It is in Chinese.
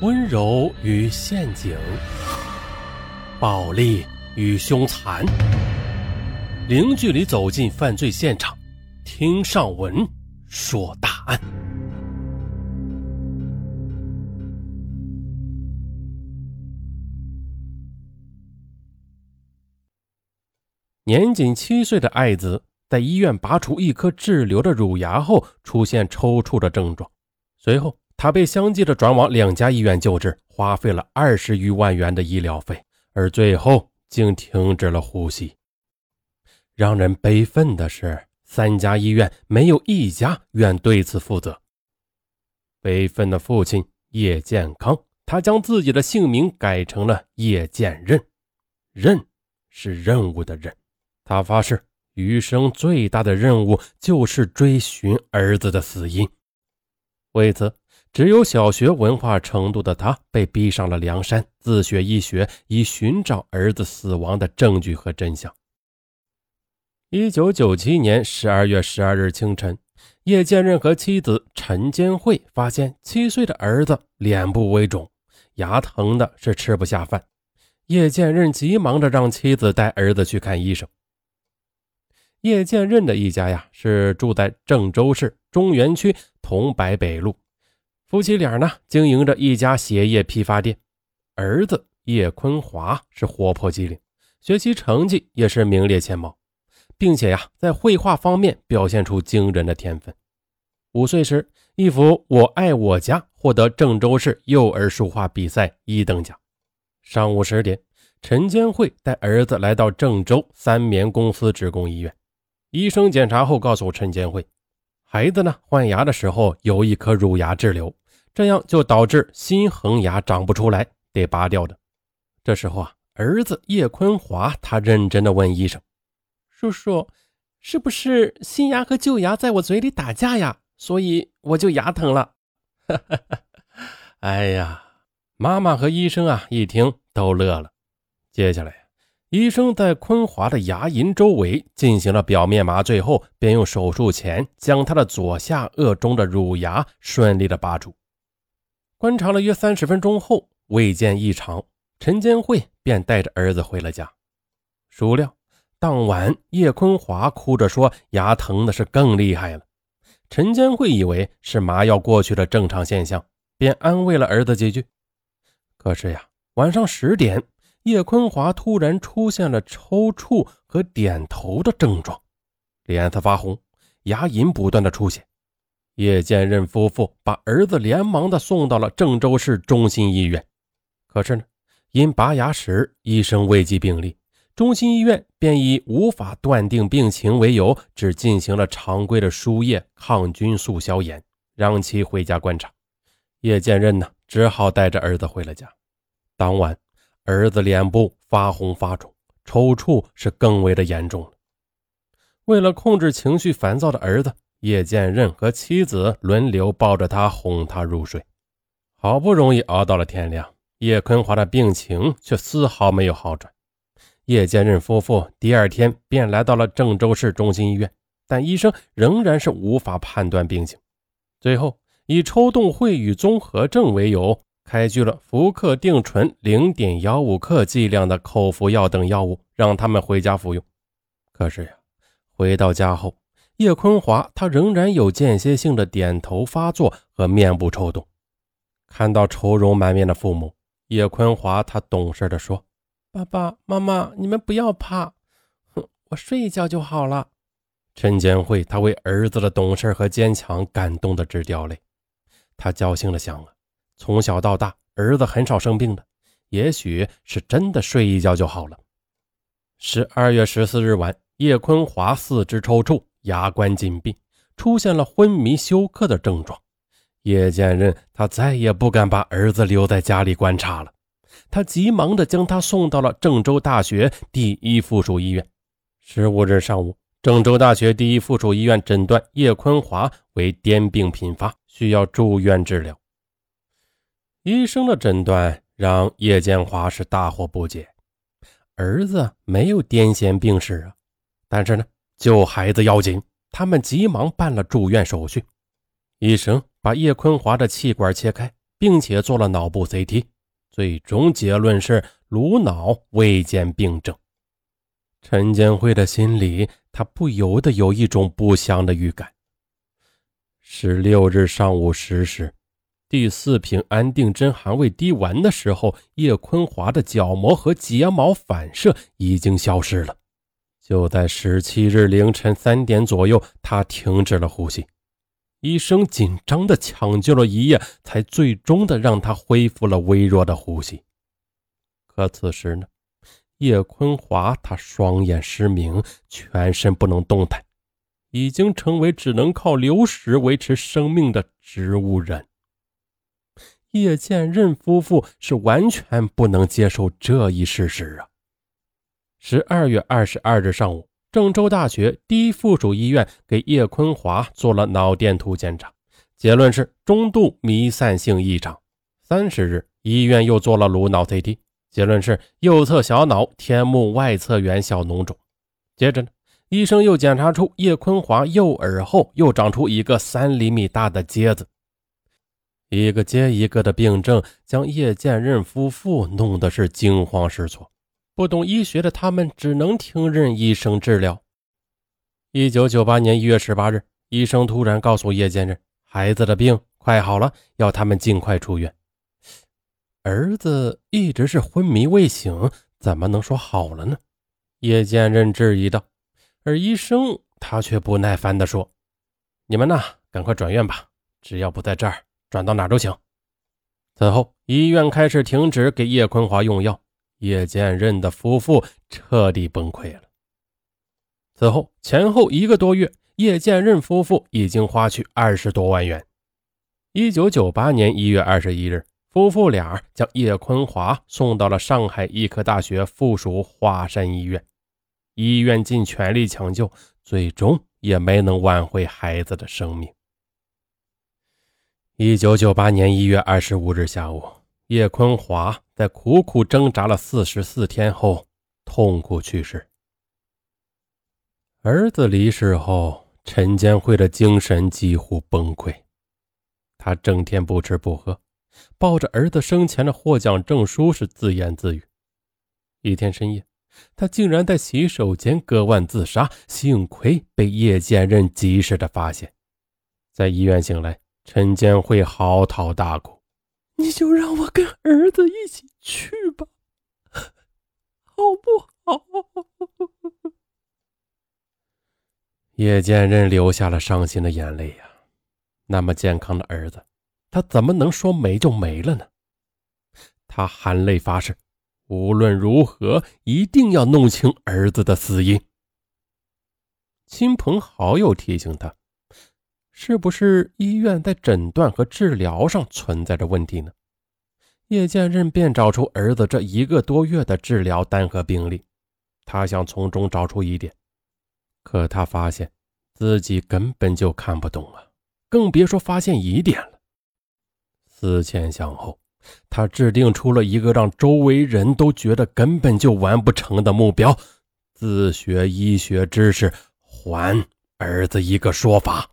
温柔与陷阱，暴力与凶残，零距离走进犯罪现场，听上文说大案。年仅七岁的爱子在医院拔除一颗滞留的乳牙后，出现抽搐的症状，随后。他被相继的转往两家医院救治，花费了二十余万元的医疗费，而最后竟停止了呼吸。让人悲愤的是，三家医院没有一家愿对此负责。悲愤的父亲叶健康，他将自己的姓名改成了叶建任，任是任务的任。他发誓，余生最大的任务就是追寻儿子的死因。为此。只有小学文化程度的他被逼上了梁山，自学医学，以寻找儿子死亡的证据和真相。一九九七年十二月十二日清晨，叶剑任和妻子陈坚慧发现七岁的儿子脸部微肿，牙疼的是吃不下饭。叶剑任急忙的让妻子带儿子去看医生。叶剑任的一家呀，是住在郑州市中原区桐柏北路。夫妻俩呢，经营着一家鞋业批发店。儿子叶坤华是活泼机灵，学习成绩也是名列前茅，并且呀，在绘画方面表现出惊人的天分。五岁时，一幅《我爱我家》获得郑州市幼儿书画比赛一等奖。上午十点，陈坚慧带儿子来到郑州三棉公司职工医院，医生检查后告诉陈坚慧。孩子呢，换牙的时候有一颗乳牙滞留，这样就导致新恒牙长不出来，得拔掉的。这时候啊，儿子叶坤华他认真的问医生：“叔叔，是不是新牙和旧牙在我嘴里打架呀？所以我就牙疼了。”哈哈哎呀，妈妈和医生啊一听都乐了。接下来。医生在坤华的牙龈周围进行了表面麻醉后，便用手术钳将他的左下颚中的乳牙顺利的拔出。观察了约三十分钟后，未见异常，陈坚慧便带着儿子回了家。孰料当晚叶坤华哭着说牙疼的是更厉害了。陈坚慧以为是麻药过去的正常现象，便安慰了儿子几句。可是呀，晚上十点。叶坤华突然出现了抽搐和点头的症状，脸色发红，牙龈不断的出血。叶剑任夫妇把儿子连忙的送到了郑州市中心医院，可是呢，因拔牙时医生未记病历，中心医院便以无法断定病情为由，只进行了常规的输液抗菌素消炎，让其回家观察。叶剑任呢，只好带着儿子回了家。当晚。儿子脸部发红发肿，抽搐是更为的严重了。为了控制情绪烦躁的儿子，叶剑任和妻子轮流抱着他哄他入睡。好不容易熬到了天亮，叶坤华的病情却丝毫没有好转。叶剑任夫妇第二天便来到了郑州市中心医院，但医生仍然是无法判断病情，最后以抽动秽语综合症为由。开具了氟克定醇零点幺五克剂量的口服药等药物，让他们回家服用。可是呀，回到家后，叶坤华他仍然有间歇性的点头发作和面部抽动。看到愁容满面的父母，叶坤华他懂事的说：“爸爸妈妈，你们不要怕，哼，我睡一觉就好了。”陈建慧他为儿子的懂事和坚强感动的直掉泪，他侥幸的想啊。从小到大，儿子很少生病的，也许是真的睡一觉就好了。十二月十四日晚，叶坤华四肢抽搐，牙关紧闭，出现了昏迷休克的症状。叶剑任他再也不敢把儿子留在家里观察了，他急忙的将他送到了郑州大学第一附属医院。十五日上午，郑州大学第一附属医院诊断叶坤华为癫病频发，需要住院治疗。医生的诊断让叶建华是大惑不解，儿子没有癫痫病史啊，但是呢，救孩子要紧，他们急忙办了住院手续。医生把叶坤华的气管切开，并且做了脑部 CT，最终结论是颅脑未见病症。陈建辉的心里，他不由得有一种不祥的预感。十六日上午十时，第四瓶安定针还未滴完的时候，叶坤华的角膜和睫毛反射已经消失了。就在十七日凌晨三点左右，他停止了呼吸。医生紧张地抢救了一夜，才最终的让他恢复了微弱的呼吸。可此时呢，叶坤华他双眼失明，全身不能动弹，已经成为只能靠流食维持生命的植物人。叶剑任夫妇是完全不能接受这一事实啊！十二月二十二日上午。郑州大学第一附属医院给叶坤华做了脑电图检查，结论是中度弥散性异常。三十日，医院又做了颅脑 CT，结论是右侧小脑天目外侧缘小脓肿。接着呢，医生又检查出叶坤华右耳后又长出一个三厘米大的疖子。一个接一个的病症将叶建任夫妇弄得是惊慌失措。不懂医学的他们只能听任医生治疗。一九九八年一月十八日，医生突然告诉叶建任，孩子的病快好了，要他们尽快出院。儿子一直是昏迷未醒，怎么能说好了呢？叶建任质疑道。而医生他却不耐烦地说：“你们呐，赶快转院吧，只要不在这儿，转到哪都行。”此后，医院开始停止给叶坤华用药。叶剑任的夫妇彻底崩溃了。此后前后一个多月，叶剑任夫妇已经花去二十多万元。一九九八年一月二十一日，夫妇俩将叶坤华送到了上海医科大学附属华山医院。医院尽全力抢救，最终也没能挽回孩子的生命。一九九八年一月二十五日下午。叶坤华在苦苦挣扎了四十四天后，痛苦去世。儿子离世后，陈建辉的精神几乎崩溃。他整天不吃不喝，抱着儿子生前的获奖证书是自言自语。一天深夜，他竟然在洗手间割腕自杀，幸亏被叶剑任及时的发现。在医院醒来，陈建会嚎啕大哭。你就让我跟儿子一起去吧，好不好？叶剑刃流下了伤心的眼泪呀。那么健康的儿子，他怎么能说没就没了呢？他含泪发誓，无论如何一定要弄清儿子的死因。亲朋好友提醒他。是不是医院在诊断和治疗上存在着问题呢？叶剑任便找出儿子这一个多月的治疗单和病历，他想从中找出疑点，可他发现自己根本就看不懂啊，更别说发现疑点了。思前想后，他制定出了一个让周围人都觉得根本就完不成的目标：自学医学知识，还儿子一个说法。